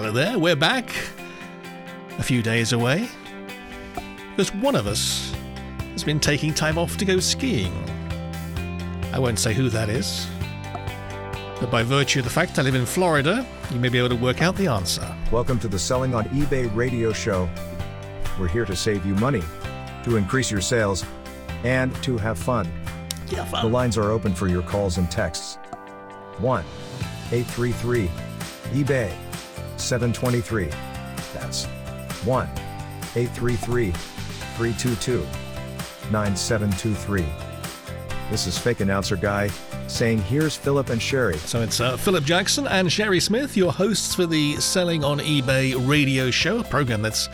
Hello there, we're back. A few days away. Because one of us has been taking time off to go skiing. I won't say who that is. But by virtue of the fact I live in Florida, you may be able to work out the answer. Welcome to the Selling on eBay radio show. We're here to save you money, to increase your sales, and to have fun. Yeah, The lines are open for your calls and texts. 1 833 eBay 723. That's 1 833 322 9723. This is fake announcer guy saying, Here's Philip and Sherry. So it's uh, Philip Jackson and Sherry Smith, your hosts for the Selling on eBay radio show, a program that's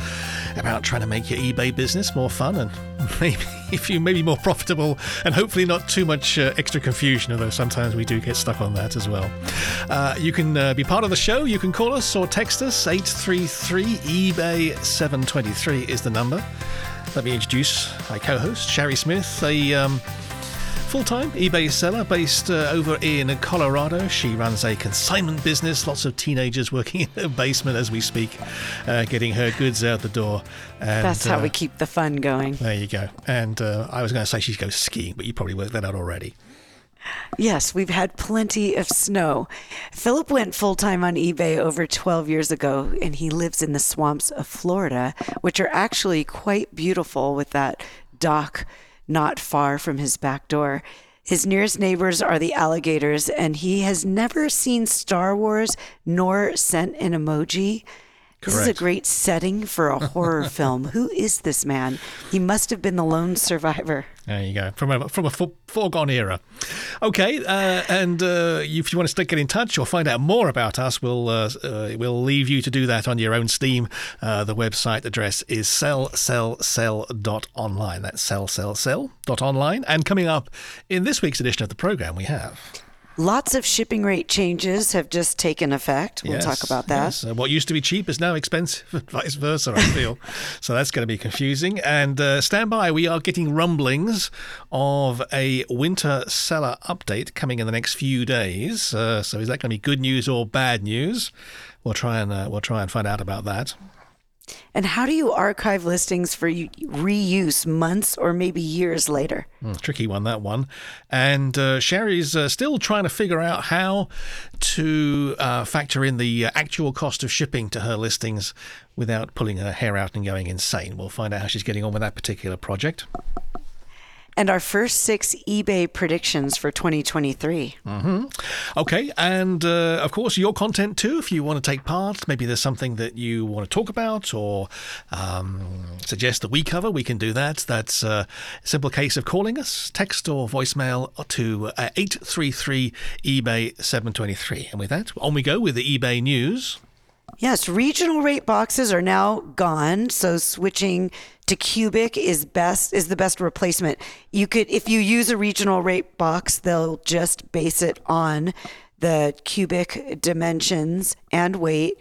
about trying to make your eBay business more fun and maybe if you maybe more profitable and hopefully not too much uh, extra confusion, although sometimes we do get stuck on that as well. Uh, you can uh, be part of the show. You can call us or text us. 833 eBay 723 is the number. Let me introduce my co-host Sherry Smith, a um, full-time eBay seller based uh, over in Colorado. She runs a consignment business. Lots of teenagers working in her basement as we speak, uh, getting her goods out the door. And, That's how uh, we keep the fun going. There you go. And uh, I was going to say she goes skiing, but you probably worked that out already. Yes, we've had plenty of snow. Philip went full time on eBay over 12 years ago, and he lives in the swamps of Florida, which are actually quite beautiful with that dock not far from his back door. His nearest neighbors are the alligators, and he has never seen Star Wars nor sent an emoji. This is a great setting for a horror film. Who is this man? He must have been the lone survivor. There you go. From a from a fo- foregone era. Okay, uh, and uh, if you want to get in touch or find out more about us, we'll uh, uh, we'll leave you to do that on your own steam. Uh, the website address is sellsellsell.online. That's sellsellsell.online. And coming up in this week's edition of the program, we have Lots of shipping rate changes have just taken effect. We'll Yes, talk about that. yes. Uh, what used to be cheap is now expensive, vice versa, I feel. so that's going to be confusing. And uh, stand by, we are getting rumblings of a winter seller update coming in the next few days. Uh, so is that going to be good news or bad news? We'll try and uh, we'll try and find out about that. And how do you archive listings for reuse months or maybe years later? Hmm, tricky one, that one. And uh, Sherry's uh, still trying to figure out how to uh, factor in the uh, actual cost of shipping to her listings without pulling her hair out and going insane. We'll find out how she's getting on with that particular project. And our first six eBay predictions for 2023. Mhm. Okay, and uh, of course, your content too. If you want to take part, maybe there's something that you want to talk about or um, suggest that we cover, we can do that. That's uh, a simple case of calling us, text or voicemail to uh, 833 eBay 723. And with that, on we go with the eBay news. Yes, regional rate boxes are now gone, so switching to cubic is best is the best replacement. You could if you use a regional rate box, they'll just base it on the cubic dimensions and weight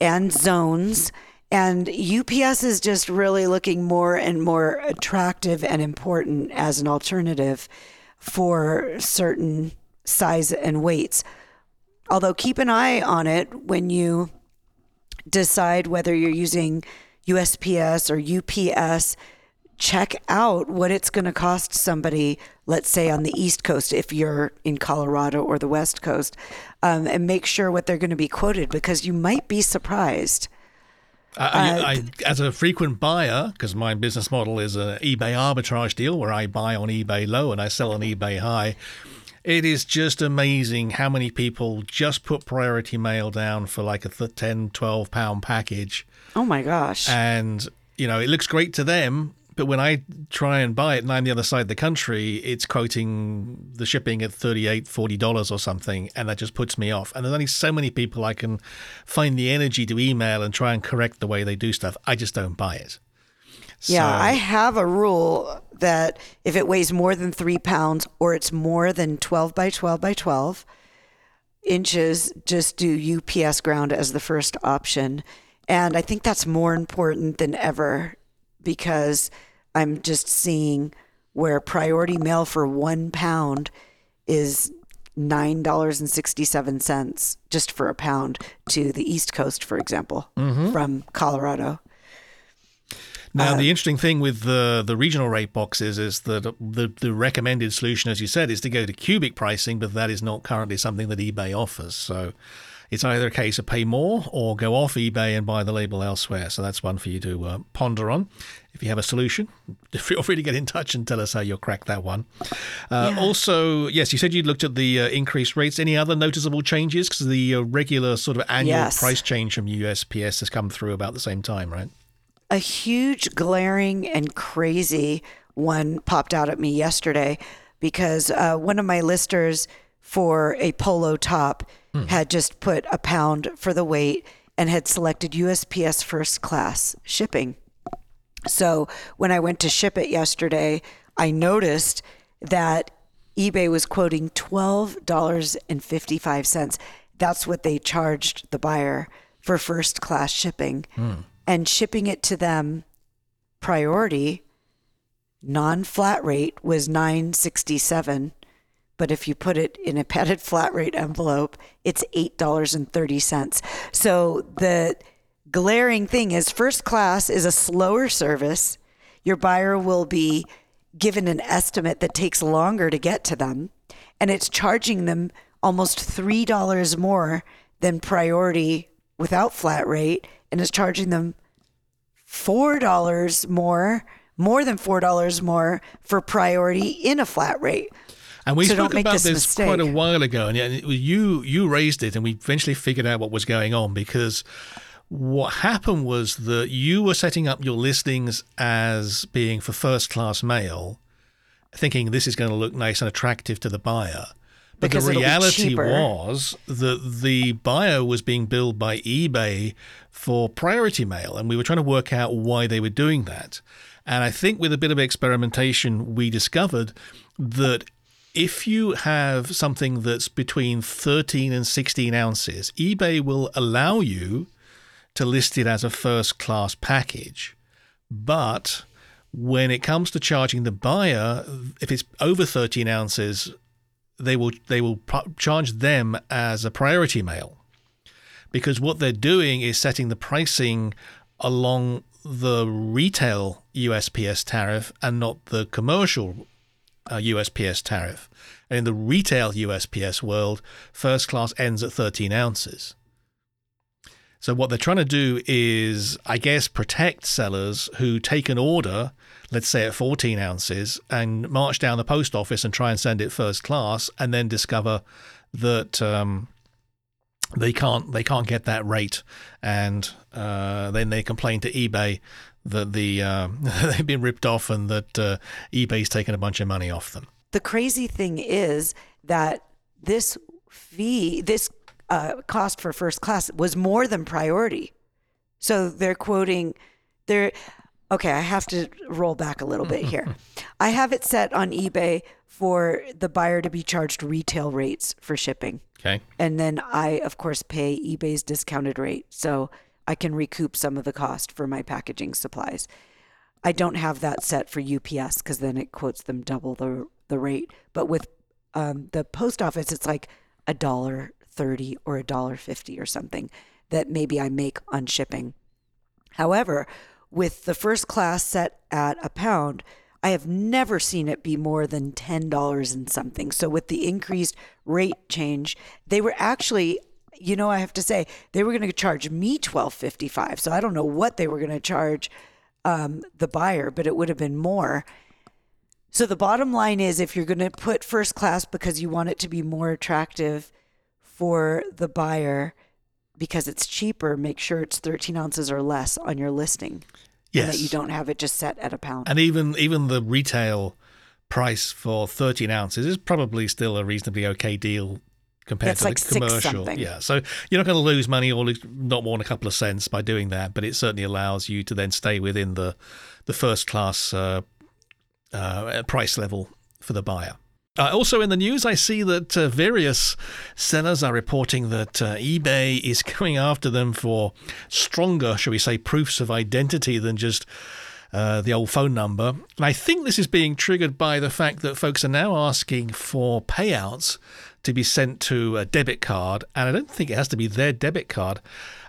and zones. And UPS is just really looking more and more attractive and important as an alternative for certain size and weights. Although keep an eye on it when you decide whether you're using USPS or UPS, check out what it's going to cost somebody, let's say on the East Coast, if you're in Colorado or the West Coast, um, and make sure what they're going to be quoted because you might be surprised. I, I, I, as a frequent buyer, because my business model is an eBay arbitrage deal where I buy on eBay low and I sell on eBay high, it is just amazing how many people just put priority mail down for like a th- 10, 12 pound package. Oh my gosh. And, you know, it looks great to them. But when I try and buy it and I'm the other side of the country, it's quoting the shipping at $38, $40 or something. And that just puts me off. And there's only so many people I can find the energy to email and try and correct the way they do stuff. I just don't buy it. Yeah, So- I have a rule that if it weighs more than three pounds or it's more than 12 by 12 by 12 inches, just do UPS ground as the first option. And I think that's more important than ever because I'm just seeing where priority mail for one pound is nine dollars and sixty seven cents just for a pound to the East Coast, for example, mm-hmm. from Colorado. Now, the interesting thing with the the regional rate boxes is that the the recommended solution, as you said, is to go to cubic pricing, but that is not currently something that eBay offers. So it's either a case of pay more or go off eBay and buy the label elsewhere. So that's one for you to uh, ponder on. If you have a solution, feel free to get in touch and tell us how you'll crack that one. Uh, Also, yes, you said you looked at the uh, increased rates. Any other noticeable changes? Because the uh, regular sort of annual Yes. price change from USPS has come through about the same time, right? A huge, glaring, and crazy one popped out at me yesterday because uh, one of my listers for a polo top had just put a pound for the weight and had selected USPS first class shipping. So when I went to ship it yesterday, I noticed that eBay was quoting $12.55. That's what they charged the buyer for first class shipping. And shipping it to them priority non flat rate was 967 but if you put it in a padded flat rate envelope it's $8.30 so the glaring thing is first class is a slower service. Your buyer will be given an estimate that takes longer to get to them and it's charging them almost $3 more than priority without flat rate and it's charging them four dollars more, more than four dollars more for priority in a flat rate. And we So spoke about this this, quite a while ago, and you you raised it, and we eventually figured out what was going on because what happened was that you were setting up your listings as being for first class mail, thinking this is going to look nice and attractive to the buyer. But the reality was that the buyer was being billed by eBay for priority mail, and we were trying to work out why they were doing that. And I think with a bit of experimentation, we discovered that if you have something that's between 13 and 16 ounces, eBay will allow you to list it as a first class package. But when it comes to charging the buyer, if it's over 13 ounces, they will they will charge them as a priority mail because what they're doing is setting the pricing along the retail USPS tariff and not the commercial uh, USPS tariff. And in the retail USPS world, first class ends at 13 ounces. So what they're trying to do is, I guess, protect sellers who take an order, let's say at 14 ounces, and march down the post office and try and send it first class, and then discover that um, they can't they can't get that rate, and uh, then they complain to eBay that the um, they've been ripped off and that uh, eBay's taken a bunch of money off them. The crazy thing is that this fee, this uh, cost for first class was more than priority. So they're quoting, they're, okay, I have to roll back a little bit here. I have it set on eBay for the buyer to be charged retail rates for shipping. Okay. And then I, of course, pay eBay's discounted rate. So I can recoup some of the cost for my packaging supplies. I don't have that set for UPS because then it quotes them double the, the rate. But with um, the post office, it's like a dollar thirty or a dollar fifty or something that maybe I make on shipping. However, with the first class set at a pound, I have never seen it be more than $10 and something. So with the increased rate change, they were actually you know I have to say they were going to charge me 12.55. So I don't know what they were going to charge um, the buyer, but it would have been more. So the bottom line is if you're going to put first class because you want it to be more attractive for the buyer because it's cheaper, make sure it's 13 ounces or less on your listing. And that Yes. you don't have it just set at a pound. And even even the retail price for 13 ounces is probably still a reasonably okay deal compared to like the commercial. Yeah, so you're not going to lose money or not more than a couple of cents by doing that, but it certainly allows you to then stay within the the first class uh, uh, price level for the buyer. Uh, also in the news, I see that uh, various sellers are reporting that uh, eBay is going after them for stronger, shall we say, proofs of identity than just uh, the old phone number. And I think this is being triggered by the fact that folks are now asking for payouts to be sent to a debit card, and I don't think it has to be their debit card.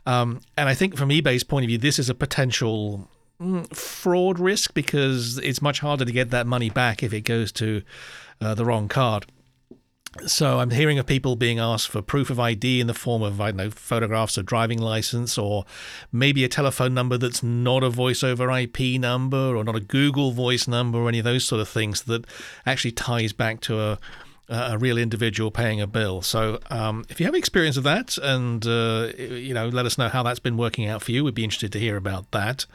Um, and I think from eBay's point of view, this is a potential mm, fraud risk because it's much harder to get that money back if it goes to uh, the wrong card. So I'm hearing of people being asked for proof of ID in the form of I know photographs of driving license or maybe a telephone number that's not a voice over IP number or not a Google voice number or any of those sort of things that actually ties back to a a real individual paying a bill. So um, if you have experience of that, and uh, you know, let us know how that's been working out for you. We'd be interested to hear about that.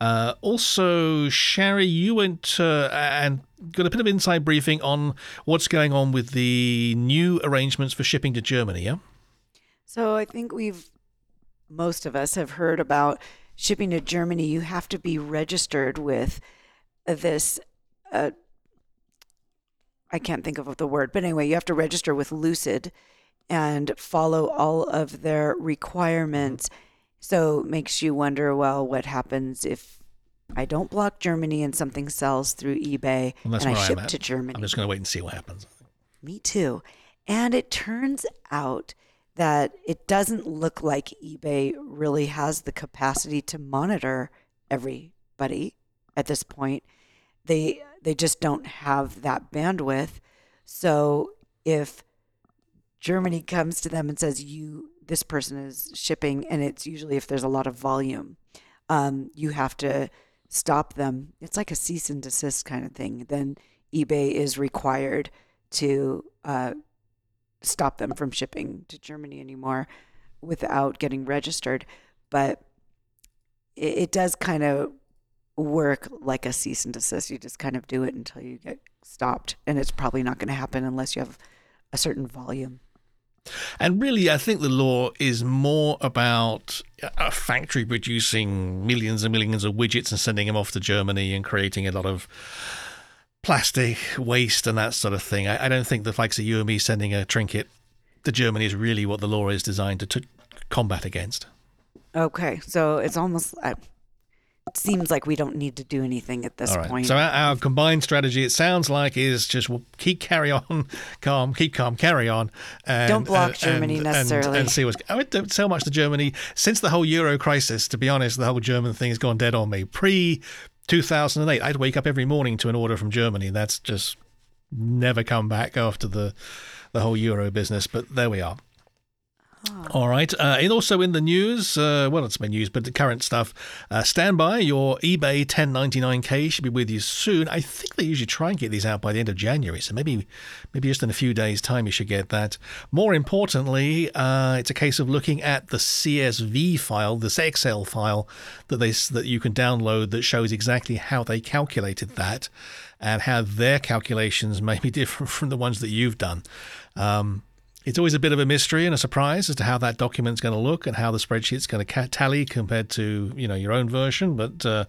Uh, also, Sherry, you went uh, and got a bit of inside briefing on what's going on with the new arrangements for shipping to Germany. Yeah. So I think we've most of us have heard about shipping to Germany. You have to be registered with this. Uh, I can't think of the word, but anyway, you have to register with Lucid and follow all of their requirements. So it makes you wonder well, what happens if I don't block Germany and something sells through eBay Well, and I ship to Germany? I'm just going to wait and see what happens. Me too. And it turns out that it doesn't look like eBay really has the capacity to monitor everybody at this point. They they just don't have that bandwidth. So if Germany comes to them and says you this person is shipping and it's usually if there's a lot of volume, um, you have to stop them. It's like a cease and desist kind of thing. Then eBay is required to uh, stop them from shipping to Germany anymore without getting registered. But it, it does kind of work like a cease and desist. You just kind of do it until you get stopped. And it's probably not going to happen unless you have a certain volume. And really, I think the law is more about a factory producing millions and millions of widgets and sending them off to Germany and creating a lot of plastic waste and that sort of thing. I, I don't think the likes of you and me sending a trinket to Germany is really what the law is designed to, combat against. Okay. So it's almost, it seems like we don't need to do anything at this right. point. So our, our combined strategy, it sounds like, is just we'll keep carry on, calm, keep calm, carry on. And, Don't block and- Germany and- necessarily. And, see what's. Oh, I don't sell much to Germany since the whole Euro crisis. To be honest, the whole German thing has gone dead on me. Pre 2008, I'd wake up every morning to an order from Germany. That's just never come back after the the whole Euro business. But there we are. All right. Uh, and also in the news, uh, well, it's been news, but the current stuff. Uh, stand by. Your eBay 1099K should be with you soon. I think they usually try and get these out by the end of January, so maybe, maybe just in a few days' time you should get that. More importantly, uh, it's a case of looking at the CSV file, this Excel file that they that you can download that shows exactly how they calculated that, and how their calculations may be different from the ones that you've done. Um, it's always a bit of a mystery and a surprise as to how that document's going to look and how the spreadsheet's going to tally compared to you know your own version. But uh,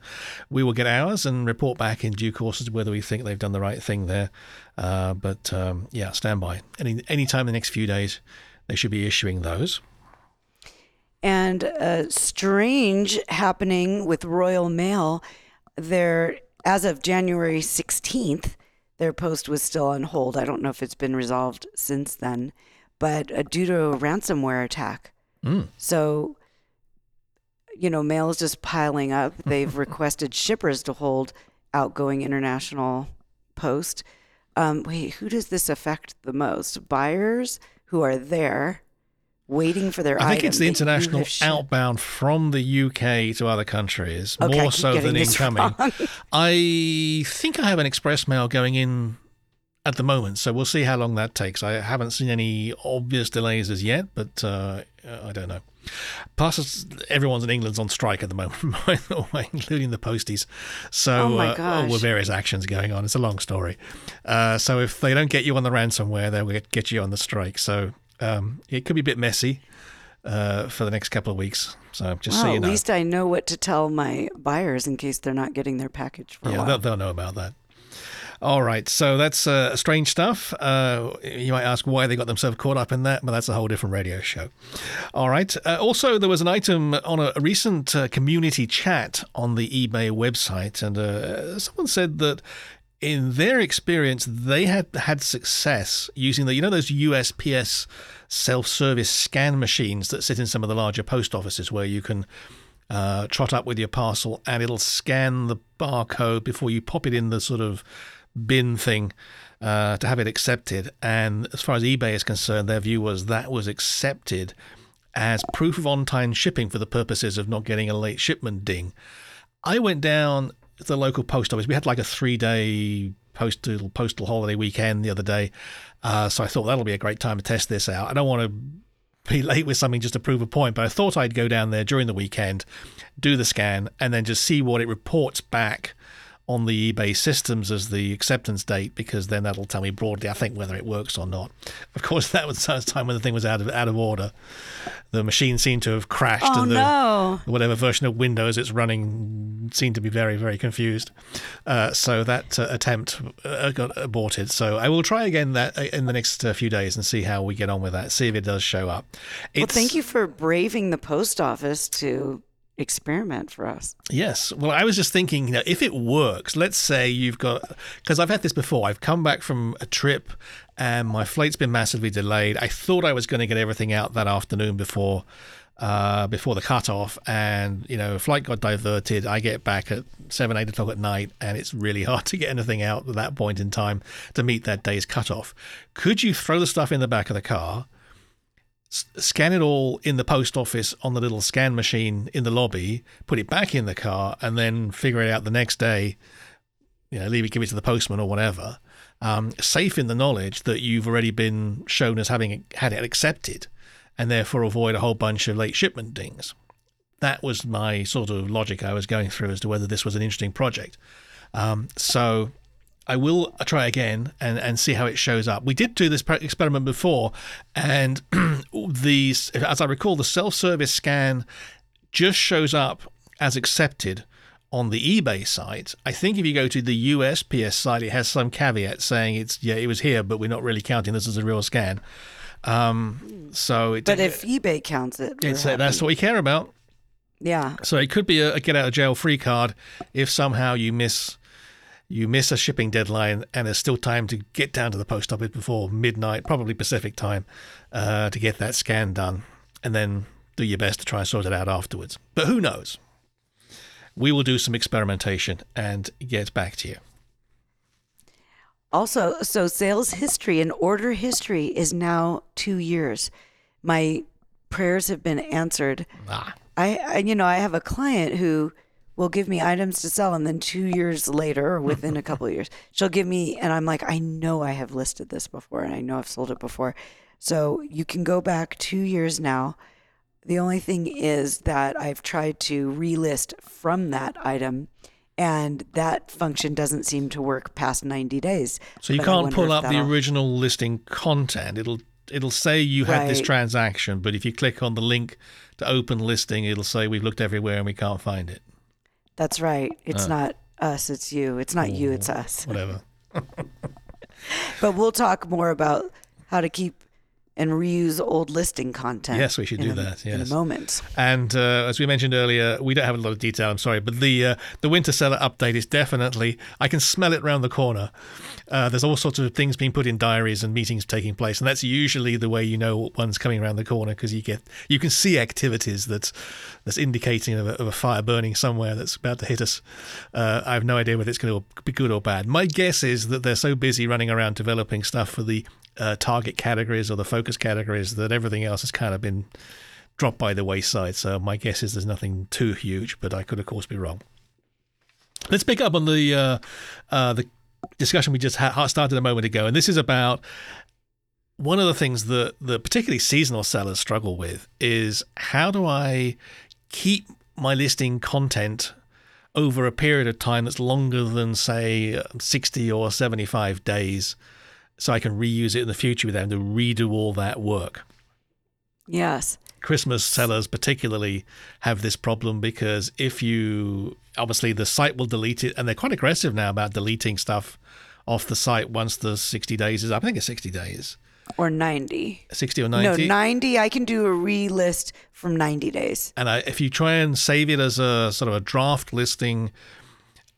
we will get ours and report back in due course as to whether we think they've done the right thing there. Uh, but um, yeah, stand by. Any any time in the next few days, they should be issuing those. And uh, strange happening with Royal Mail. Their as of January 16th, their post was still on hold. I don't know if it's been resolved since then, but uh, due to a ransomware attack. So, you know, mail is just piling up. They've requested shippers to hold outgoing international post. Um, wait, who does this affect the most? Buyers who are there waiting for their I think it's the international outbound from the UK to other countries, Okay, more so than incoming. I think I have an express mail going in at the moment, so we'll see how long that takes. I haven't seen any obvious delays as yet, but uh, I don't know. Plus, everyone's in England's on strike at the moment, by the way, including the posties. So, Oh my uh, with various actions going on. It's a long story. Uh, so, if they don't get you on the ransomware, they'll get- get you on the strike. So, um, it could be a bit messy uh, for the next couple of weeks. So, just Well, so you at least I know what to tell my buyers in case they're not getting their package for a Yeah, they'll, they'll know about that. All right, so that's uh, strange stuff. Uh, you might ask why they got themselves caught up in that, but that's a whole different radio show. All right. Uh, also, there was an item on a, a recent uh, community chat on the eBay website, and uh, someone said that in their experience, they had had success using the, you know, those USPS self service scan machines that sit in some of the larger post offices where you can uh, trot up with your parcel and it'll scan the barcode before you pop it in the sort of bin thing uh, to have it accepted. And as far as eBay is concerned, their view was that was accepted as proof of on time shipping for the purposes of not getting a late shipment ding. I went down to the local post office. We had like a three day postal postal holiday weekend the other day, uh, so I thought that'll be a great time to test this out. I don't want to be late with something just to prove a point, but I thought I'd go down there during the weekend, do the scan, and then just see what it reports back on the eBay systems as the acceptance date because then that'll tell me broadly, I think, whether it works or not. Of course, that was the time when the thing was out of out of order. The machine seemed to have crashed, Oh, and the, no. whatever version of Windows it's running seemed to be very, very confused. Uh, so that uh, attempt uh, got aborted. So I will try again that uh, in the next uh, few days and see how we get on with that. See if it does show up. Well, thank you for braving the post office to experiment for us. Yes. Well, I was just thinking, you know, if it works, let's say you've got, because I've had this before. I've come back from a trip and my flight's been massively delayed. I thought I was going to get everything out that afternoon before. Uh, before the cutoff, and you know, flight got diverted. I get back at seven, eight o'clock at night, and it's really hard to get anything out at that point in time to meet that day's cutoff. Could you throw the stuff in the back of the car, scan it all in the post office on the little scan machine in the lobby, put it back in the car, and then figure it out the next day. You know, leave it, give it to the postman or whatever. Um, safe in the knowledge that you've already been shown as having had it accepted, and therefore avoid a whole bunch of late shipment dings. That was my sort of logic I was going through as to whether this was an interesting project. Um, so I will try again and, and see how it shows up. We did do this experiment before, and these, as I recall, the self-service scan just shows up as accepted on the eBay site. I think if you go to the USPS site, it has some caveat saying it's yeah, it was here, but we're not really counting this as a real scan. Um, so it, But if eBay counts it, it's uh, that's what we care about. yeah. So it could be a, a get out of jail free card if somehow you miss you miss a shipping deadline and there's still time to get down to the post office before midnight, probably Pacific time, uh, to get that scan done, and then do your best to try and sort it out afterwards. But who knows? We will do some experimentation and get back to you. Also, so sales history and order history is now two years. My prayers have been answered. Ah, I, I, you know, I have a client who will give me items to sell, and then two years later, or within a couple of years, she'll give me, and I'm like, I know I have listed this before, and I know I've sold it before. So you can go back two years now. The only thing is that I've tried to relist from that item, and that function doesn't seem to work past 90 days. so you But can't pull up the original listing content. It'll it'll say you had this transaction, but if you click on the link to open listing, it'll say we've looked everywhere and we can't find it. That's right. It's Uh. not us, it's you. It's not you, it's us. Whatever. But we'll talk more about how to keep and reuse old listing content. Yes, we should do a- that, In a moment. And uh, as we mentioned earlier, we don't have a lot of detail. I'm sorry, but the uh, the winter seller update is definitely. I can smell it round the corner. Uh, there's all sorts of things being put in diaries and meetings taking place, and that's usually the way you know what one's coming around the corner because you get you can see activities that's that's indicating of a, of a fire burning somewhere that's about to hit us. Uh, I have no idea whether it's going to be good or bad. My guess is that they're so busy running around developing stuff for the uh, target categories or the focus categories that everything else has kind of been dropped by the wayside. So my guess is there's nothing too huge, but I could of course be wrong. Let's pick up on the uh, uh, the discussion we just ha- started a moment ago, and this is about one of the things that that particularly seasonal sellers struggle with is how do I keep my listing content over a period of time that's longer than say 60 or 75 days so I can reuse it in the future without having to redo all that work. Yes. Christmas sellers particularly have this problem because if you obviously the site will delete it and they're quite aggressive now about deleting stuff off the site once the 60 days is up. I think it's 60 days. Or 90. 60 or 90. No, 90. I can do a relist from 90 days. and I, if you try and save it as a sort of a draft listing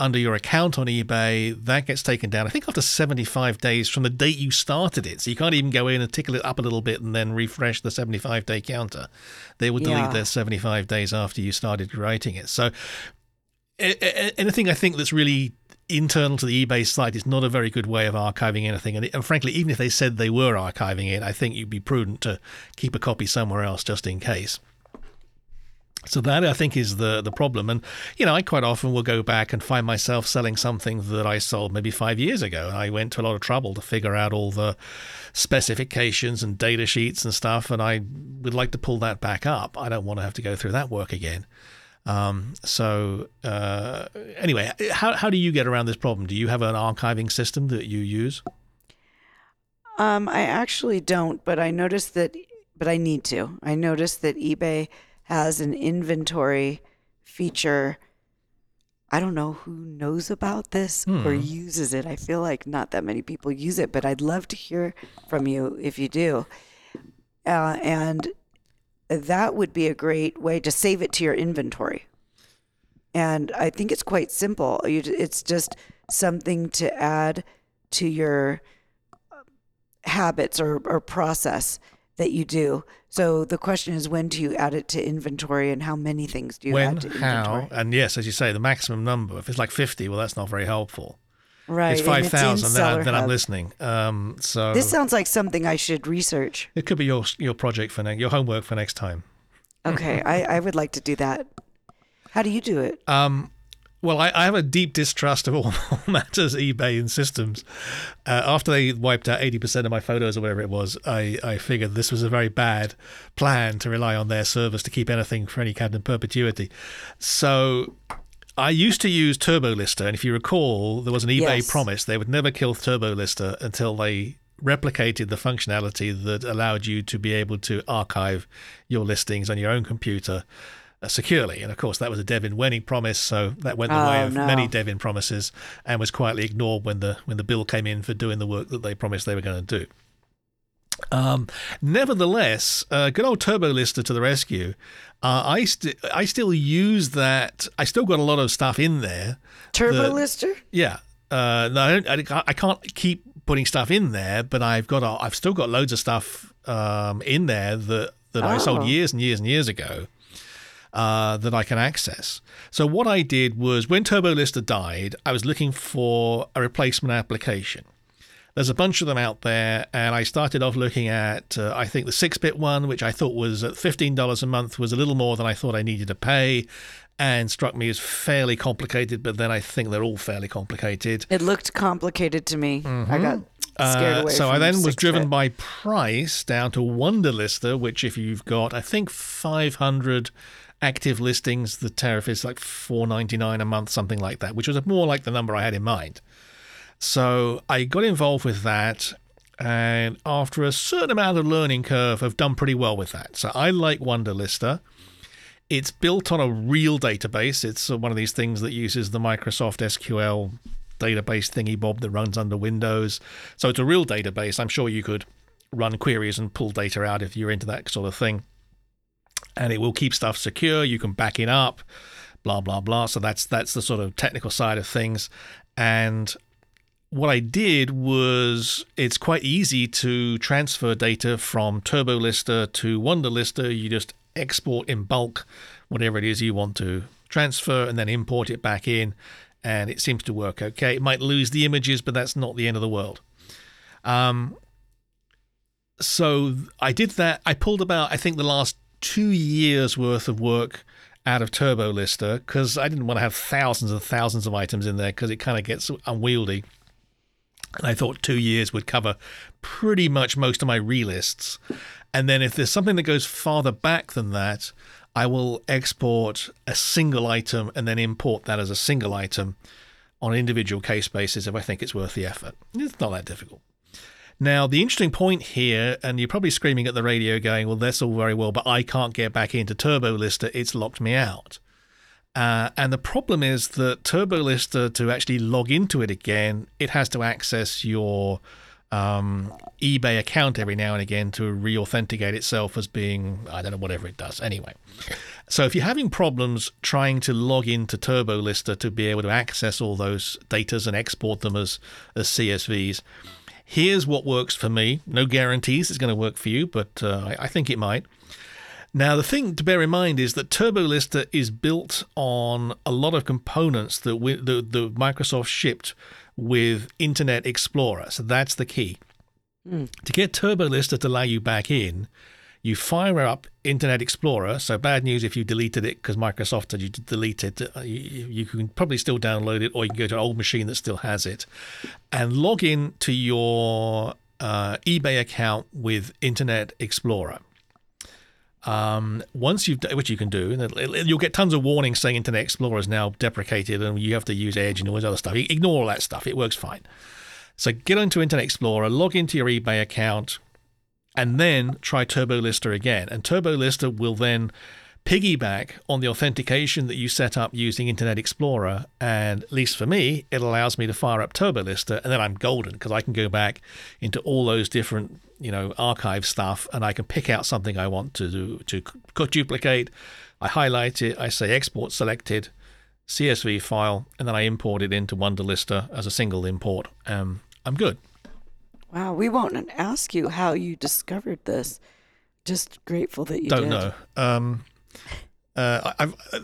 under your account on eBay, that gets taken down, I think, after 75 days from the date you started it. So you can't even go in and tickle it up a little bit and then refresh the 75 day counter. They will delete Yeah. their 75 days after you started writing it. So anything I think that's really internal to the eBay site is not a very good way of archiving anything. And, and frankly, even if they said they were archiving it, I think you'd be prudent to keep a copy somewhere else just in case. So that I think is the the problem, and you know I quite often will go back and find myself selling something that I sold maybe five years ago, I went to a lot of trouble to figure out all the specifications and data sheets and stuff, and I would like to pull that back up. I don't want to have to go through that work again. Um, so uh, anyway, how how do you get around this problem? Do you have an archiving system that you use? Um, I actually don't, but I noticed that, but I need to. I noticed that eBay has an inventory feature. I don't know who knows about this or uses it. I feel like not that many people use it, but I'd love to hear from you if you do. Uh, and that would be a great way to save it to your inventory. And I think it's quite simple. You, it's just something to add to your habits or, or process that you do. So the question is, when do you add it to inventory, and how many things do you when, add to inventory? how, and yes, as you say, the maximum number. If it's like fifty, well, that's not very helpful. Right, it's five thousand. then, I, then I'm listening. Um, so This sounds like something I should research. It could be your your project for next, your homework for next time. Okay, I, I would like to do that. How do you do it? Um, well, I, I have a deep distrust of all matters eBay and systems. Uh, after they wiped out eighty percent of my photos or whatever it was, I, I figured this was a very bad plan to rely on their servers to keep anything for any kind of perpetuity. So. I used to use TurboLister, and if you recall, there was an eBay Yes. promise they would never kill TurboLister until they replicated the functionality that allowed you to be able to archive your listings on your own computer securely. And of course, that was a Devin Wenig promise, so that went the way Oh, of no. many Devin promises, and was quietly ignored when the when the bill came in for doing the work that they promised they were going to do. Um, nevertheless, uh, good old Turbo Lister to the rescue. Uh, I st- I still use that. I still got a lot of stuff in there. Turbo the- Lister? Yeah. Uh, no, I, don't, I can't- I can't keep putting stuff in there, but I've got a, I've still got loads of stuff um, in there that that I sold Oh. years and years and years ago uh, that I can access. So what I did was when TurboLister died, I was looking for a replacement application. There's a bunch of them out there, and I started off looking at uh, I think the six-bit one, which I thought was at fifteen dollars a month, was a little more than I thought I needed to pay, and struck me as fairly complicated. But then I think they're all fairly complicated. It looked complicated to me. I got scared Uh, away. so I then was 6-bit. driven by price down to Wonderlister, which if you've got I think 500 active listings, the tariff is like 4.99 a month, something like that, which was more like the number I had in mind. So I got involved with that. And after a certain amount of learning curve, I've done pretty well with that. So I like Wonderlister. It's built on a real database. It's uh, one of these things that uses the Microsoft SQL database thingy bob that runs under Windows. So it's a real database. I'm sure you could run queries and pull data out if you're into that sort of thing. And it will keep stuff secure. You can back it up, blah blah blah. So that's that's the sort of technical side of things. And what I did was it's quite easy to transfer data from TurboLister to Wonderlister. You just export in bulk whatever it is you want to transfer and then import it back in. And it seems to work okay. It might lose the images, but that's not the end of the world. Um, so I did that. I pulled about, I think, the last two years worth of work out of TurboLister because I didn't want to have thousands and thousands of items in there because it kind of gets unwieldy. And I thought two years would cover pretty much most of my relists. And then if there's something that goes farther back than that, I will export a single item and then import that as a single item on an individual case basis if I think it's worth the effort. It's not that difficult. Now, the interesting point here, and you're probably screaming at the radio going, well, that's all very well, but I can't get back into TurboLister. It's locked me out. Uh, and the problem is that TurboLister, to actually log into it again, it has to access your um, eBay account every now and again to re authenticate itself as being, I don't know, whatever it does. Anyway, so if you're having problems trying to log into TurboLister to be able to access all those datas and export them as, as CSVs, here's what works for me. No guarantees it's going to work for you, but uh, I, I think it might. Now, the thing to bear in mind is that TurboLister is built on a lot of components that we, the, the Microsoft shipped with Internet Explorer. So that's the key. Mm. To get TurboLister to allow you back in, you fire up Internet Explorer. So bad news if you deleted it because Microsoft said you delete it. Uh, you, you, can probably still download it, or you can go to an old machine that still has it, and log in to your uh, eBay account with Internet Explorer. Um, once you've which you can do, you'll get tons of warnings saying Internet Explorer is now deprecated and you have to use Edge and all this other stuff. Ignore all that stuff; it works fine. So get onto Internet Explorer, log into your eBay account, and then try TurboLister again. And TurboLister will then piggyback on the authentication that you set up using Internet Explorer. And at least for me, it allows me to fire up TurboLister, and then I'm golden because I can go back into all those different, you know, archive stuff, and I can pick out something I want to do, to duplicate. I highlight it. I say export selected, CSV file, and then I import it into Wunderlister as a single import. Um, I'm good. Wow, we won't ask you how you discovered this. Just grateful that you don't did. know. Um, uh, I've, uh,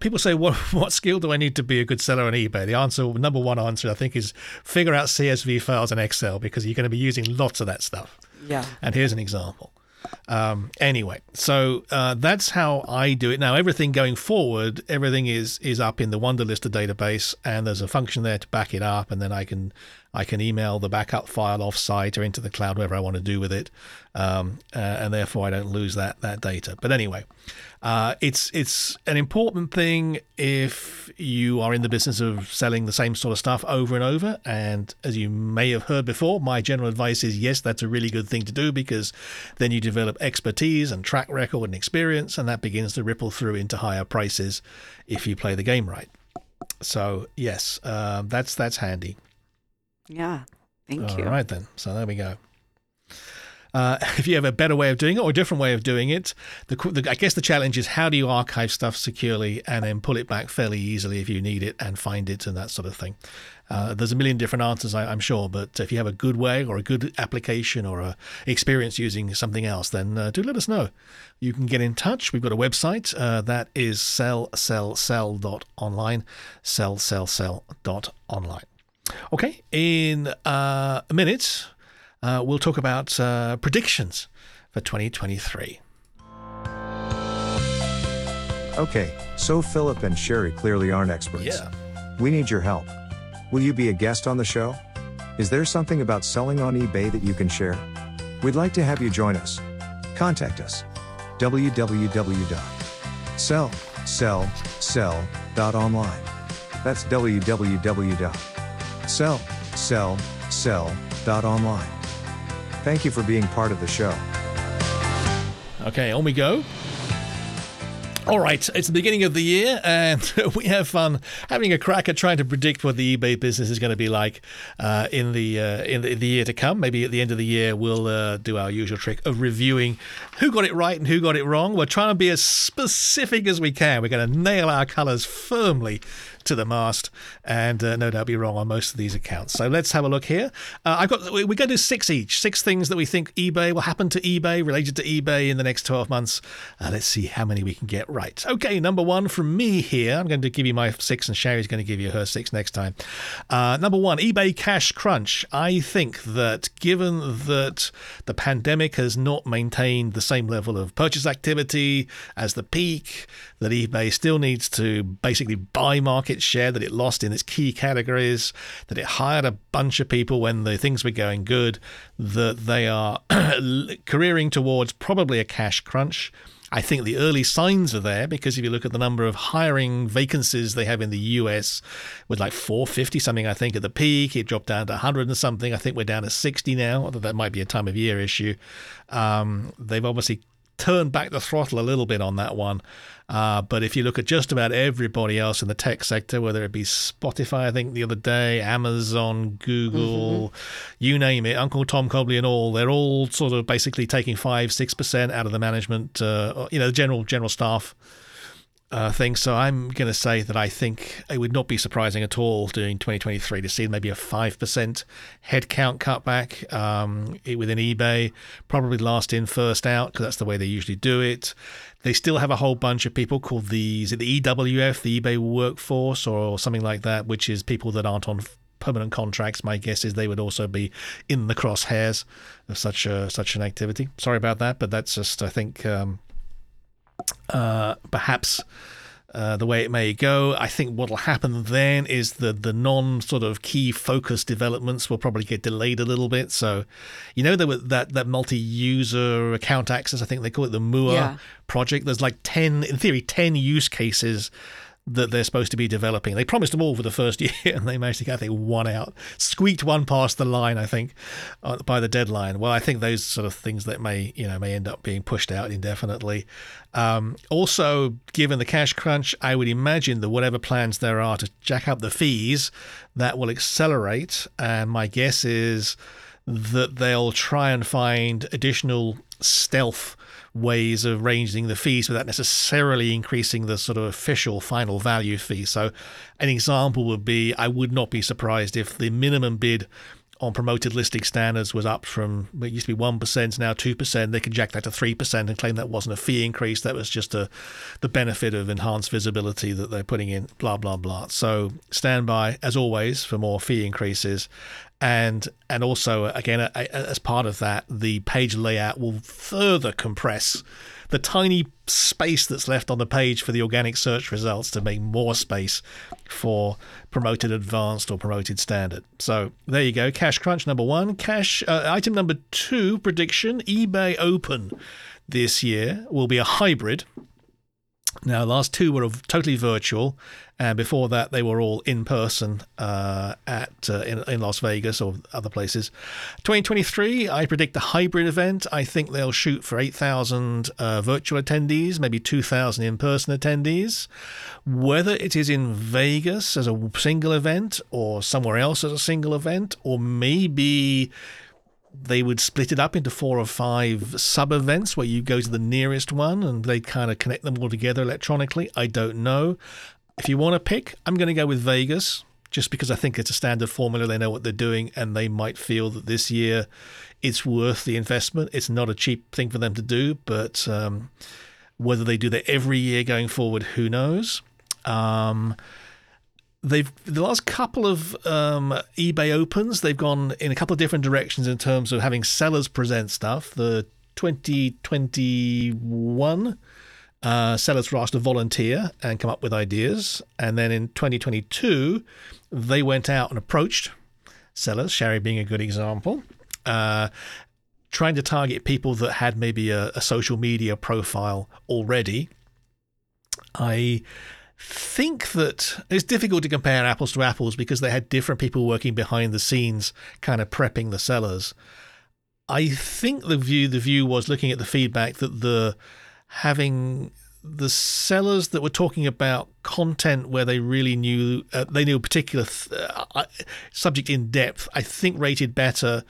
people say, what what skill do I need to be a good seller on eBay? The answer, number one answer, I think, is figure out CSV files and Excel because you're going to be using lots of that stuff. Yeah. And here's an example. Um, anyway, so uh, that's how I do it now. Everything going forward, everything is is up in the Wunderlister database, and there's a function there to back it up, and then I can I can email the backup file offsite or into the cloud, whatever I want to do with it, um, uh, and therefore I don't lose that that data. But anyway, uh, it's it's an important thing if you are in the business of selling the same sort of stuff over and over. And as you may have heard before, my general advice is yes, that's a really good thing to do because then you develop expertise and track record and experience, and that begins to ripple through into higher prices if you play the game right. So yes, uh, that's that's handy. Yeah, thank All you. All right then. So there we go. Uh, if you have a better way of doing it or a different way of doing it, the, the, I guess the challenge is how do you archive stuff securely and then pull it back fairly easily if you need it and find it and that sort of thing. Uh, there's a million different answers, I, am sure, but if you have a good way or a good application or a experience using something else, then uh, do let us know. You can get in touch. We've got a website uh, that is sellsellsell.online, sellsellsell.online. Okay, in uh, a minute, uh, we'll talk about uh, predictions for 2023. Okay, so Philip and Sherry clearly aren't experts. Yeah. We need your help. Will you be a guest on the show? Is there something about selling on eBay that you can share? We'd like to have you join us. Contact us. www.sellsellsell.online. That's www.sellsellsell.online. Thank you for being part of the show. Okay, on we go. All right, it's the beginning of the year, and we have fun having a crack at trying to predict what the eBay business is going to be like uh, in the uh, in the, the, year to come. Maybe at the end of the year, we'll uh, do our usual trick of reviewing who got it right and who got it wrong. We're trying to be as specific as we can. We're going to nail our colours firmly to the mast, and uh, no doubt be wrong on most of these accounts. So let's have a look here. Uh, I've got we're going to do six each, six things that we think eBay will happen to eBay related to eBay in the next 12 months. Uh, let's see how many we can get right. Okay, number one from me here. I'm going to give you my six, and Sherry's going to give you her six next time. Uh, number one, eBay Cash Crunch. I think that given that the pandemic has not maintained the same level of purchase activity as the peak, that eBay still needs to basically buy market share that it lost in its key categories, that it hired a bunch of people when the things were going good, that they are careering towards probably a cash crunch. I think the early signs are there because if you look at the number of hiring vacancies they have in the US, with like 450 something, I think at the peak, it dropped down to 100 and something. I think we're down to 60 now, although that might be a time of year issue. Um, they've obviously turned back the throttle a little bit on that one. Uh, but if you look at just about everybody else in the tech sector, whether it be Spotify, I think the other day, Amazon, Google, mm-hmm. you name it, Uncle Tom Cobley and all, they're all sort of basically taking five, six percent out of the management, uh, you know, the general general staff uh, thing. So I'm going to say that I think it would not be surprising at all during 2023 to see maybe a 5% headcount cutback um, within eBay, probably last in, first out, because that's the way they usually do it. They still have a whole bunch of people called the, the EWF, the eBay workforce, or something like that, which is people that aren't on permanent contracts. My guess is they would also be in the crosshairs of such a, such an activity. Sorry about that, but that's just I think um, uh, perhaps uh, the way it may go. I think what will happen then is that the non sort of key focus developments will probably get delayed a little bit. So, you know, there were that, that multi user account access, I think they call it the MUA yeah. project. There's like 10, in theory, 10 use cases that they're supposed to be developing. They promised them all for the first year, and they managed to get one out, squeaked one past the line. I think uh, by the deadline. Well, I think those sort of things that may you know may end up being pushed out indefinitely. Um, also, given the cash crunch, I would imagine that whatever plans there are to jack up the fees, that will accelerate. And my guess is that they'll try and find additional stealth ways of raising the fees without necessarily increasing the sort of official final value fee. So, an example would be I would not be surprised if the minimum bid on promoted listing standards was up from it used to be one percent now two percent. They could jack that to three percent and claim that wasn't a fee increase. That was just a the benefit of enhanced visibility that they're putting in. Blah blah blah. So stand by as always for more fee increases, and and also again as part of that, the page layout will further compress the tiny space that's left on the page for the organic search results to make more space for promoted advanced or promoted standard. So there you go. Cash crunch number one. Cash uh, item number two prediction eBay Open this year will be a hybrid now, the last two were totally virtual, and before that, they were all in person uh, at uh, in, in Las Vegas or other places. 2023, I predict a hybrid event. I think they'll shoot for 8,000 uh, virtual attendees, maybe 2,000 in person attendees. Whether it is in Vegas as a single event or somewhere else as a single event, or maybe they would split it up into four or five sub events where you go to the nearest one and they kind of connect them all together electronically. I don't know. If you want to pick, I'm going to go with Vegas just because I think it's a standard formula. They know what they're doing and they might feel that this year it's worth the investment. It's not a cheap thing for them to do, but um, whether they do that every year going forward, who knows? Um, they've the last couple of um, eBay opens, they've gone in a couple of different directions in terms of having sellers present stuff. The 2021 uh, sellers were asked to volunteer and come up with ideas, and then in 2022 they went out and approached sellers, Sherry being a good example. Uh, trying to target people that had maybe a, a social media profile already. I think that it's difficult to compare apples to apples because they had different people working behind the scenes, kind of prepping the sellers. I think the view the view was looking at the feedback that the having the sellers that were talking about content where they really knew uh, they knew a particular th- uh, subject in depth, I think rated better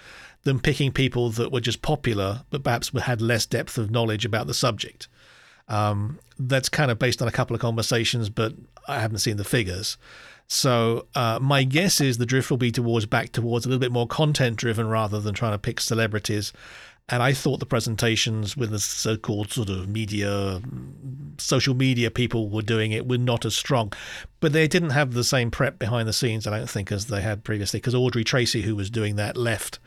than picking people that were just popular but perhaps had less depth of knowledge about the subject. Um, that's kind of based on a couple of conversations, but I haven't seen the figures. So uh, my guess is the drift will be towards back towards a little bit more content driven rather than trying to pick celebrities. And I thought the presentations with the so-called sort of media, social media people were doing it were not as strong, but they didn't have the same prep behind the scenes. I don't think as they had previously because Audrey Tracy, who was doing that, left,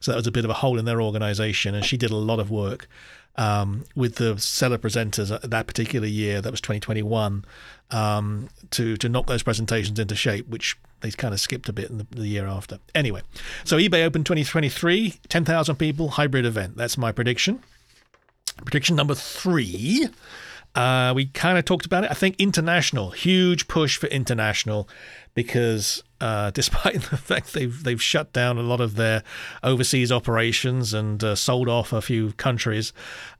so that was a bit of a hole in their organisation, and she did a lot of work um, with the seller presenters that particular year, that was 2021, um, to to knock those presentations into shape, which they kind of skipped a bit in the, the year after. Anyway, so eBay Open 2023, 10,000 people, hybrid event. That's my prediction. Prediction number three. Uh, we kind of talked about it. I think international, huge push for international, because uh, despite the fact they've they've shut down a lot of their overseas operations and uh, sold off a few countries,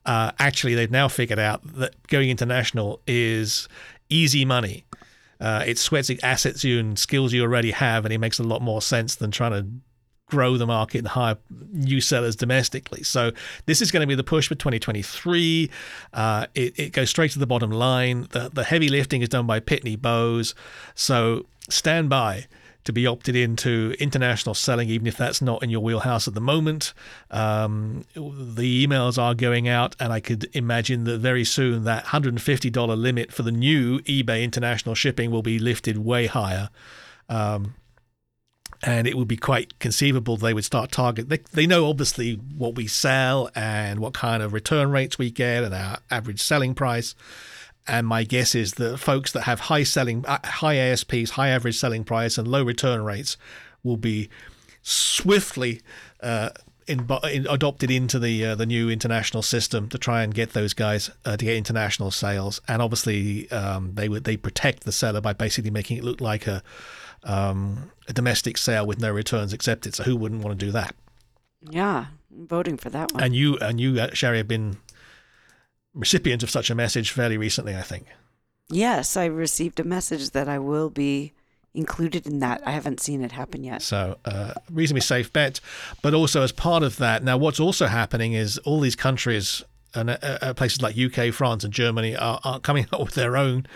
uh, actually they've now figured out that going international is easy money. Uh, it sweats assets you and skills you already have, and it makes a lot more sense than trying to grow the market and hire new sellers domestically. So this is going to be the push for 2023. Uh, it, it, goes straight to the bottom line. The, the heavy lifting is done by Pitney Bowes. So stand by to be opted into international selling, even if that's not in your wheelhouse at the moment. Um, the emails are going out, and I could imagine that very soon that $150 limit for the new eBay international shipping will be lifted way higher. Um, and it would be quite conceivable they would start target. They, they know obviously what we sell and what kind of return rates we get and our average selling price. And my guess is that folks that have high selling, uh, high ASPs, high average selling price, and low return rates will be swiftly uh, in, in, adopted into the uh, the new international system to try and get those guys uh, to get international sales. And obviously, um, they would they protect the seller by basically making it look like a um, a domestic sale with no returns accepted. So who wouldn't want to do that? Yeah, I'm voting for that one. And you and you, uh, Sherry, have been recipient of such a message fairly recently, I think. Yes, I received a message that I will be included in that. I haven't seen it happen yet. So, uh, reasonably safe bet. But also, as part of that, now what's also happening is all these countries and uh, uh, places like UK, France, and Germany are, are, coming up with their own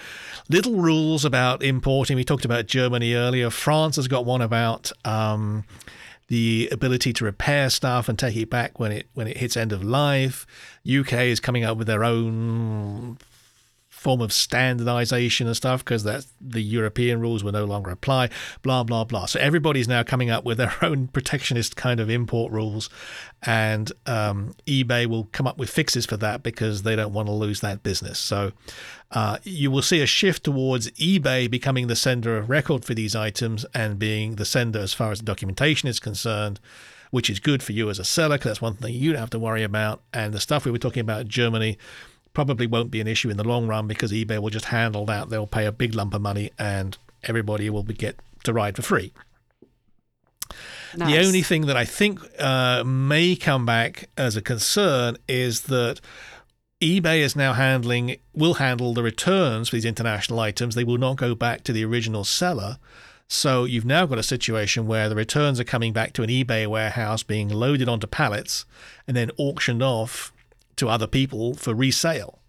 little rules about importing. We talked about Germany earlier. France has got one about. Um, the ability to repair stuff and take it back when it when it hits end of life. UK is coming up with their own form of standardization and stuff because that the European rules will no longer apply, blah, blah, blah. So everybody's now coming up with their own protectionist kind of import rules. And um, eBay will come up with fixes for that because they don't want to lose that business. So uh, you will see a shift towards eBay becoming the sender of record for these items and being the sender as far as the documentation is concerned which is good for you as a seller because that's one thing you don't have to worry about. And the stuff we were talking about Germany, probably won't be an issue in the long run because eBay will just handle that. They'll pay a big lump of money and everybody will be, get to ride for free. Nice. The only thing that I think uh, may come back as a concern is that eBay is now handling will handle the returns for these international items. They will not go back to the original seller. So you've now got a situation where the returns are coming back to an eBay warehouse, being loaded onto pallets, and then auctioned off to other people for resale.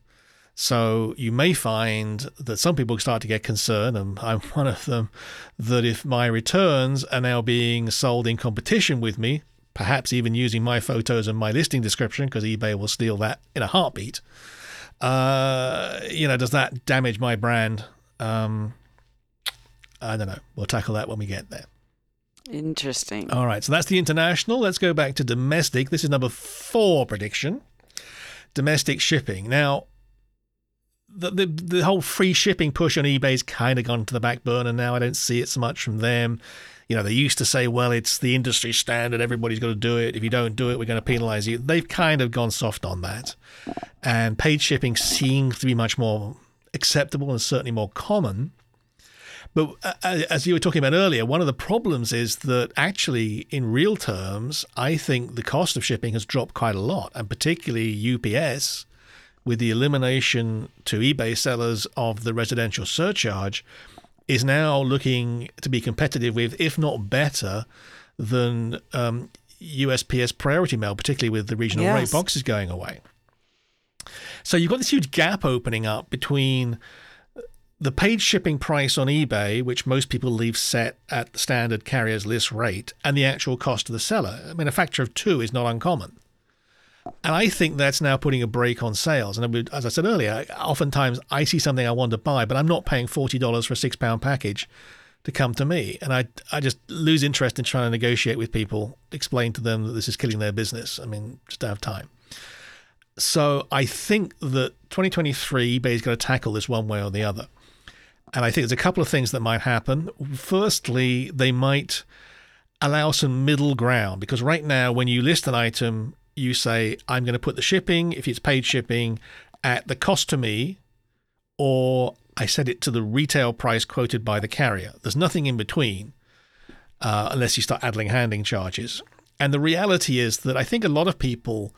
So you may find that some people start to get concerned, and I'm one of them, that if my returns are now being sold in competition with me, perhaps even using my photos and my listing description, because eBay will steal that in a heartbeat, uh, you know, does that damage my brand? Um, I don't know. We'll tackle that when we get there. Interesting. All right. So that's the international. Let's go back to domestic. This is number four prediction domestic shipping. Now, the, the, the whole free shipping push on eBay's kind of gone to the back burner now. I don't see it so much from them. You know, they used to say, well, it's the industry standard, everybody's got to do it. If you don't do it, we're going to penalize you. They've kind of gone soft on that. And paid shipping seems to be much more acceptable and certainly more common. But uh, uh, as you were talking about earlier, one of the problems is that actually, in real terms, I think the cost of shipping has dropped quite a lot, and particularly UPS, with the elimination to eBay sellers of the residential surcharge, is now looking to be competitive with, if not better, than um, USPS priority mail, particularly with the regional yes. rate boxes going away. So you've got this huge gap opening up between the paid shipping price on eBay, which most people leave set at the standard carrier's list rate, and the actual cost to the seller. I mean, a factor of two is not uncommon. And I think that's now putting a brake on sales. And as I said earlier, oftentimes I see something I want to buy, but I'm not paying $40 for a six pound package to come to me. And I, I just lose interest in trying to negotiate with people, explain to them that this is killing their business. I mean, just don't have time. So I think that 2023 eBay is going to tackle this one way or the other. And I think there's a couple of things that might happen. Firstly, they might allow some middle ground because right now, when you list an item, you say, I'm going to put the shipping, if it's paid shipping, at the cost to me or I set it to the retail price quoted by the carrier. There's nothing in between uh, unless you start adding handling charges. And the reality is that I think a lot of people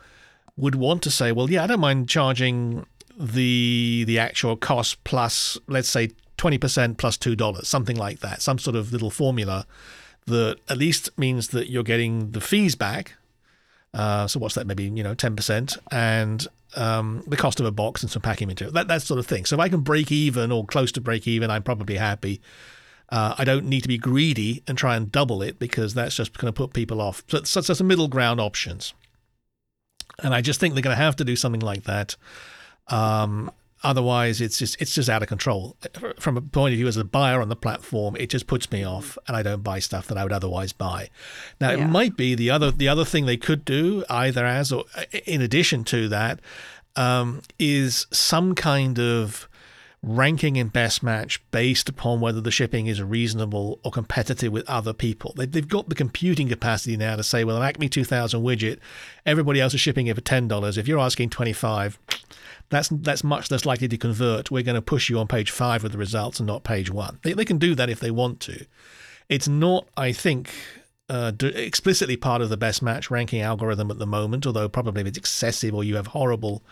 would want to say, well, yeah, I don't mind charging the the actual cost plus, let's say, 20% plus $2, something like that, some sort of little formula that at least means that you're getting the fees back. Uh, so what's that? Maybe you know 10%, and um, the cost of a box and some packing material, that that sort of thing. So if I can break even or close to break even, I'm probably happy. Uh, I don't need to be greedy and try and double it because that's just going to put people off. So, so that's a middle ground options, and I just think they're going to have to do something like that. Um, Otherwise, it's just it's just out of control. From a point of view as a buyer on the platform, it just puts me off, and I don't buy stuff that I would otherwise buy. Now, yeah. it might be the other the other thing they could do, either as or in addition to that, um, is some kind of ranking in best match based upon whether the shipping is reasonable or competitive with other people. They've got the computing capacity now to say, well, an Acme 2000 widget, everybody else is shipping it for $10. If you're asking 25 that's that's much less likely to convert. We're going to push you on page five of the results and not page one. They, they can do that if they want to. It's not, I think, uh, explicitly part of the best match ranking algorithm at the moment, although probably if it's excessive or you have horrible.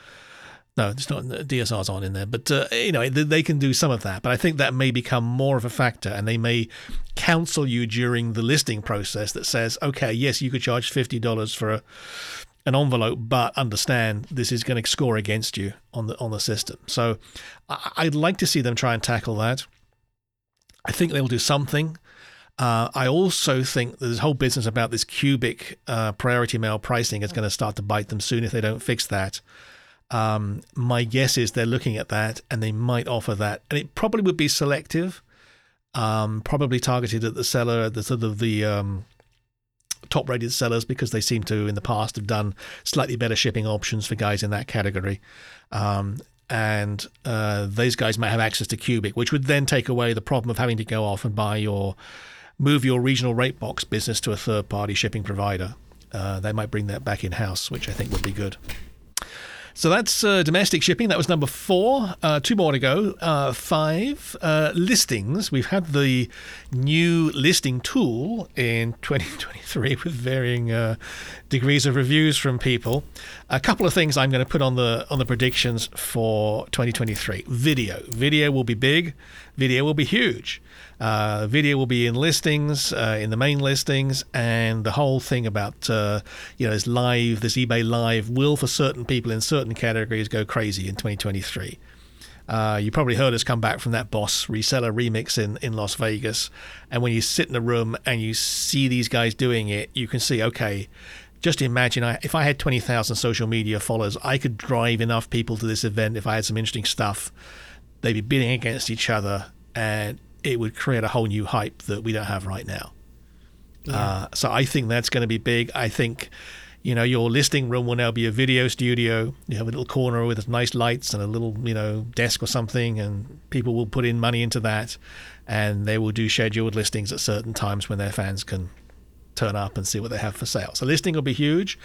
No, it's not. DSR's on in there, but uh, you know they can do some of that. But I think that may become more of a factor, and they may counsel you during the listing process that says, okay, yes, you could charge fifty dollars for a an envelope, but understand this is going to score against you on the on the system. So I'd like to see them try and tackle that. I think they'll do something. Uh, I also think this whole business about this cubic uh, priority mail pricing is going to start to bite them soon if they don't fix that. Um, my guess is they're looking at that and they might offer that, and it probably would be selective, um, probably targeted at the seller, the sort of the um, top rated sellers because they seem to in the past have done slightly better shipping options for guys in that category. Um, and uh, those guys might have access to Cubic, which would then take away the problem of having to go off and buy your move your regional rate box business to a third party shipping provider. Uh, they might bring that back in house, which I think would be good. So that's uh, domestic shipping. That was number four. Uh, two more to go. Uh, five uh, listings. We've had the new listing tool in 2023 with varying uh, degrees of reviews from people. A couple of things I'm going to put on the on the predictions for 2023. Video. Video will be big. Video will be huge. Uh, video will be in listings, uh, in the main listings, and the whole thing about uh, you know this live, this eBay live will for certain people in certain categories go crazy in 2023. Uh, you probably heard us come back from that Boss reseller remix in, in Las Vegas. And when you sit in the room and you see these guys doing it, you can see, okay, just imagine I, if I had 20,000 social media followers, I could drive enough people to this event if I had some interesting stuff. They'd be bidding against each other. And it would create a whole new hype that we don't have right now. Yeah. Uh, so I think that's going to be big. I think, you know, your listing room will now be a video studio. You have a little corner with nice lights and a little, you know, desk or something, and people will put in money into that, and they will do scheduled listings at certain times when their fans can turn up and see what they have for sale. So listing will be huge,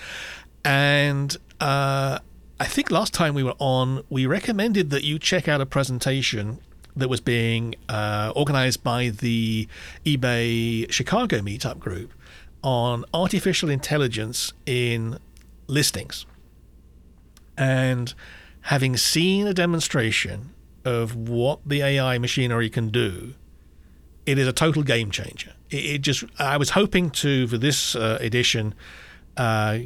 and. Uh, I think last time we were on, we recommended that you check out a presentation that was being uh, organized by the eBay Chicago meetup group on artificial intelligence in listings. And having seen a demonstration of what the AI machinery can do, it is a total game changer. It, it just, I was hoping to, for this uh, edition, uh,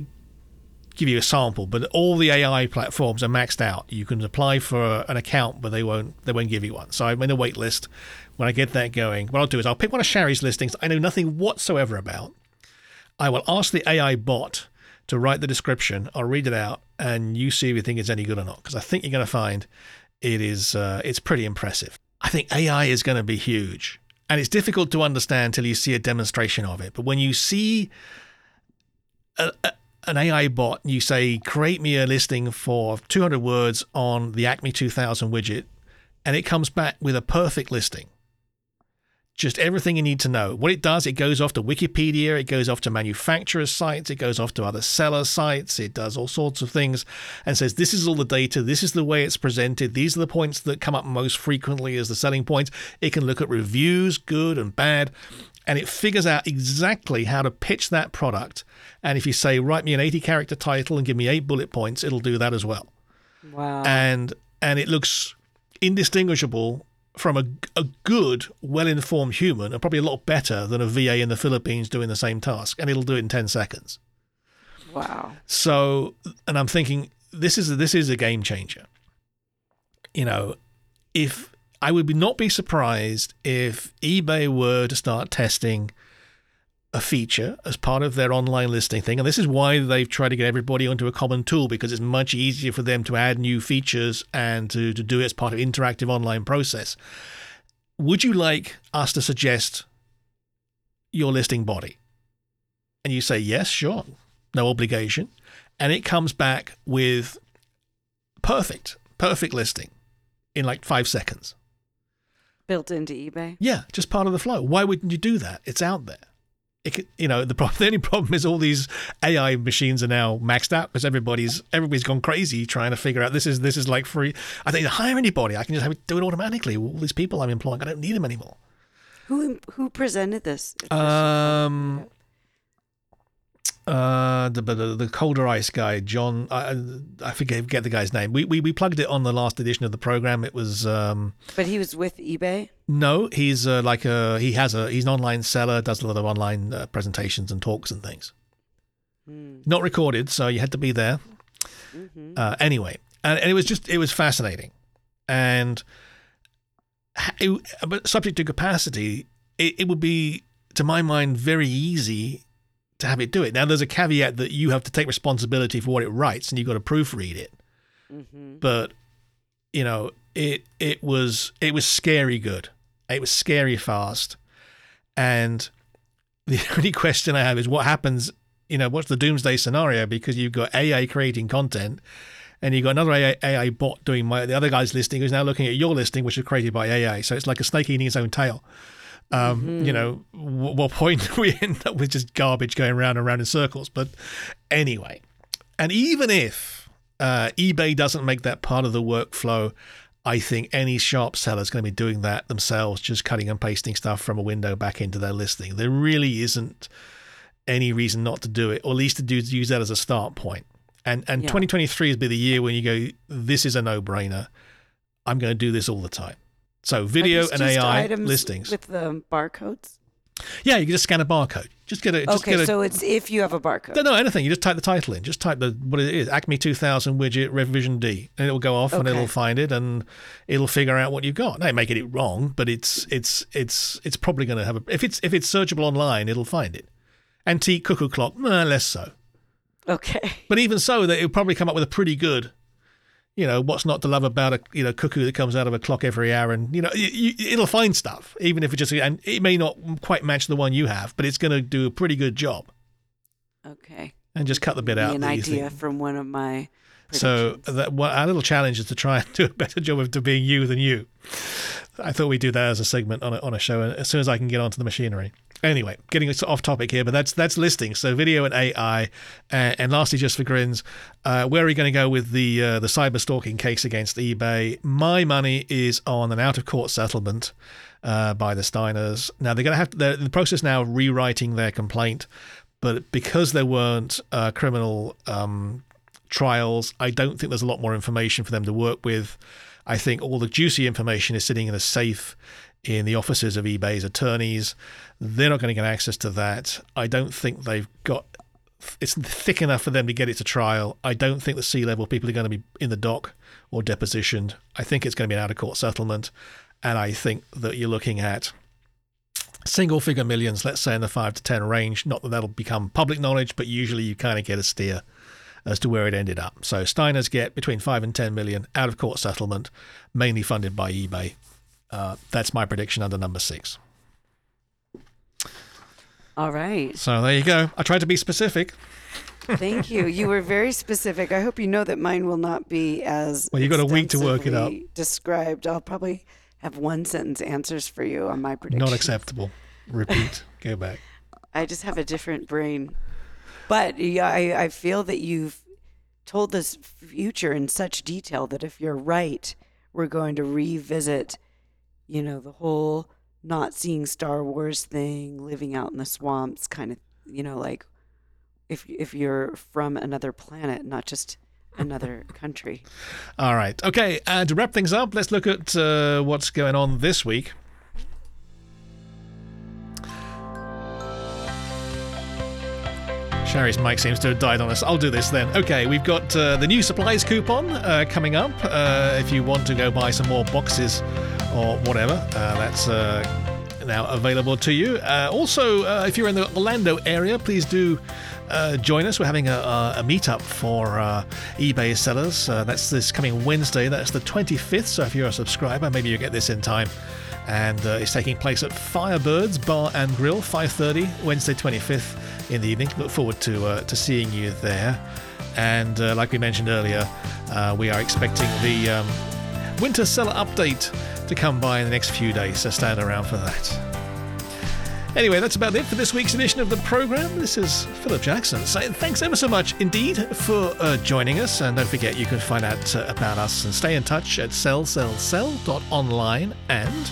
give you a sample, but all the AI platforms are maxed out. You can apply for an account, but they won't they won't give you one. So I'm in a wait list. When I get that going, what I'll do is I'll pick one of Shari's listings I know nothing whatsoever about. I will ask the AI bot to write the description. I'll read it out, and you see if you think it's any good or not. Because I think you're going to find it is uh, it's pretty impressive. I think AI is going to be huge, and it's difficult to understand till you see a demonstration of it. But when you see a, a an AI bot, and you say, create me a listing for 200 words on the Acme 2000 widget, and it comes back with a perfect listing. just everything you need to know. What it does, it goes off to Wikipedia, it goes off to manufacturers' sites, it goes off to other seller sites, it does all sorts of things and says, This is all the data, this is the way it's presented, these are the points that come up most frequently as the selling points. It can look at reviews, good and bad, and it figures out exactly how to pitch that product. And if you say, Write me an 80 character title and give me eight bullet points, it'll do that as well. Wow. And and it looks indistinguishable from a, a good, well informed human, and probably a lot better than a VA in the Philippines doing the same task. And it'll do it in 10 seconds. wow. So, and I'm thinking this is this is a game changer. You know, if I would not be surprised if eBay were to start testing a feature as part of their online listing thing, and this is why they've tried to get everybody onto a common tool because it's much easier for them to add new features and to, to do it as part of interactive online process. Would you like us to suggest your listing body? And you say yes, sure, no obligation, and it comes back with perfect, perfect listing in like five seconds. Built into eBay. Yeah, just part of the flow. Why wouldn't you do that? It's out there. It could, you know, the, problem, the only problem is all these AI machines are now maxed out because everybody's everybody's gone crazy trying to figure out this is this is like free. I don't need to hire anybody. I can just have it do it automatically. All these people I'm employing, I don't need them anymore. Who who presented this? Um, uh, the, the the colder ice guy, John. I I forget get the guy's name. We, we we plugged it on the last edition of the program. It was um but he was with eBay. no, he's uh, like a he has a he's an online seller, does a lot of online uh, presentations and talks and things. Hmm. Not recorded, so you had to be there. Mm-hmm. Uh, anyway, and, and it was just it was fascinating, and it, but subject to capacity, it, it would be to my mind very easy to have it do it. Now there's a caveat that you have to take responsibility for what it writes, and you've got to proofread it. Mm-hmm. But you know, it it was it was scary good. It was scary fast, and the only question I have is what happens. You know, what's the doomsday scenario? Because you've got AI creating content, and you've got another AI, AI bot doing my the other guy's listing who's now looking at your listing, which is created by AI. So it's like a snake eating its own tail. Um, You know, w- what point do we end up with just garbage going round and round in circles? But anyway, and even if uh, eBay doesn't make that part of the workflow, I think any sharp seller is going to be doing that themselves, just cutting and pasting stuff from a window back into their listing. There really isn't any reason not to do it, or at least to do use that as a start point. And and Yeah. 2023 has been the year when you go, this is a no brainer. I'm going to do this all the time. So video and AI listings. with the barcodes. yeah, you can just scan a barcode. Just get a just Okay, get a so it's if you have a barcode. no, no, anything. You just type the title in. Just type the what it is. Acme 2000 widget revision D, and it'll go off and it'll find it and it'll figure out what you've got. Now, making it wrong, but it's it's it's it's probably going to have a if it's if it's searchable online, it'll find it. Antique cuckoo clock, eh, less so. Okay. But even so, that it'll probably come up with a pretty good. You know what's not to love about a you know cuckoo that comes out of a clock every hour, and you know you, you, it'll find stuff, even if it just and it may not quite match the one you have, but it's going to do a pretty good job Okay. and just cut the bit out. An that you think- idea from one of my. So that well, our little challenge is to try and do a better job of being you than you. I thought we'd do that as a segment on a, on a show as soon as I can get onto the machinery. Anyway, getting us off topic here, but that's that's listings. So video and AI, uh, and lastly, just for grins, uh, where are we going to go with the uh, the cyber stalking case against eBay? My money is on an out of court settlement uh, by the Steiners. Now they're going to have to, they're in the process now of rewriting their complaint, but because there weren't uh, criminal um, trials. I don't think there's a lot more information for them to work with. I think all the juicy information is sitting in a safe in the offices of eBay's attorneys. They're not going to get access to that. I don't think they've got it's thick enough for them to get it to trial. I don't think the C-level people are going to be in the dock or depositioned. I think it's going to be an out of court settlement. And I think that you're looking at single figure millions, let's say in the five to 10 range. Not that that'll become public knowledge, but usually you kind of get a steer as to where it ended up. So Steiners get between 5 and 10 million out of court settlement, mainly funded by eBay. Uh, that's my prediction under number six. All right. So there you go. I tried to be specific. Thank you. You were very specific. I hope you know that mine will not be as Well, you got a week to work it up. extensively Described. I'll probably have one sentence answers for you on my prediction. Not acceptable. Repeat. Go back. I just have a different brain. But yeah, I, I feel that you've told this future in such detail that if you're right, we're going to revisit, you know, the whole not seeing Star Wars thing, living out in the swamps kind of, you know, like if if you're from another planet, not just another country. All right. Okay. And to wrap things up, let's look at uh, what's going on this week. Sherry's mic seems to have died on us. I'll do this then. Okay, we've got uh, the new supplies coupon uh, coming up. Uh, if you want to go buy some more boxes or whatever, uh, that's uh, now available to you. Uh, also, if you're in the Orlando area, please do join us. We're having a, a meetup for eBay sellers. that's this coming Wednesday. That's the 25th. So if you're a subscriber, maybe you get this in time and uh, it's taking place at Firebirds Bar and Grill, 5:30 Wednesday, 25th in the evening. Look forward to uh, to seeing you there. And uh, like we mentioned earlier, uh, we are expecting the um, winter seller update to come by in the next few days, so stand around for that. Anyway, that's about it for this week's edition of the program. This is Philip Jackson saying thanks ever so much indeed for uh, joining us. And don't forget, you can find out uh, about us and stay in touch at sellsellsell.online and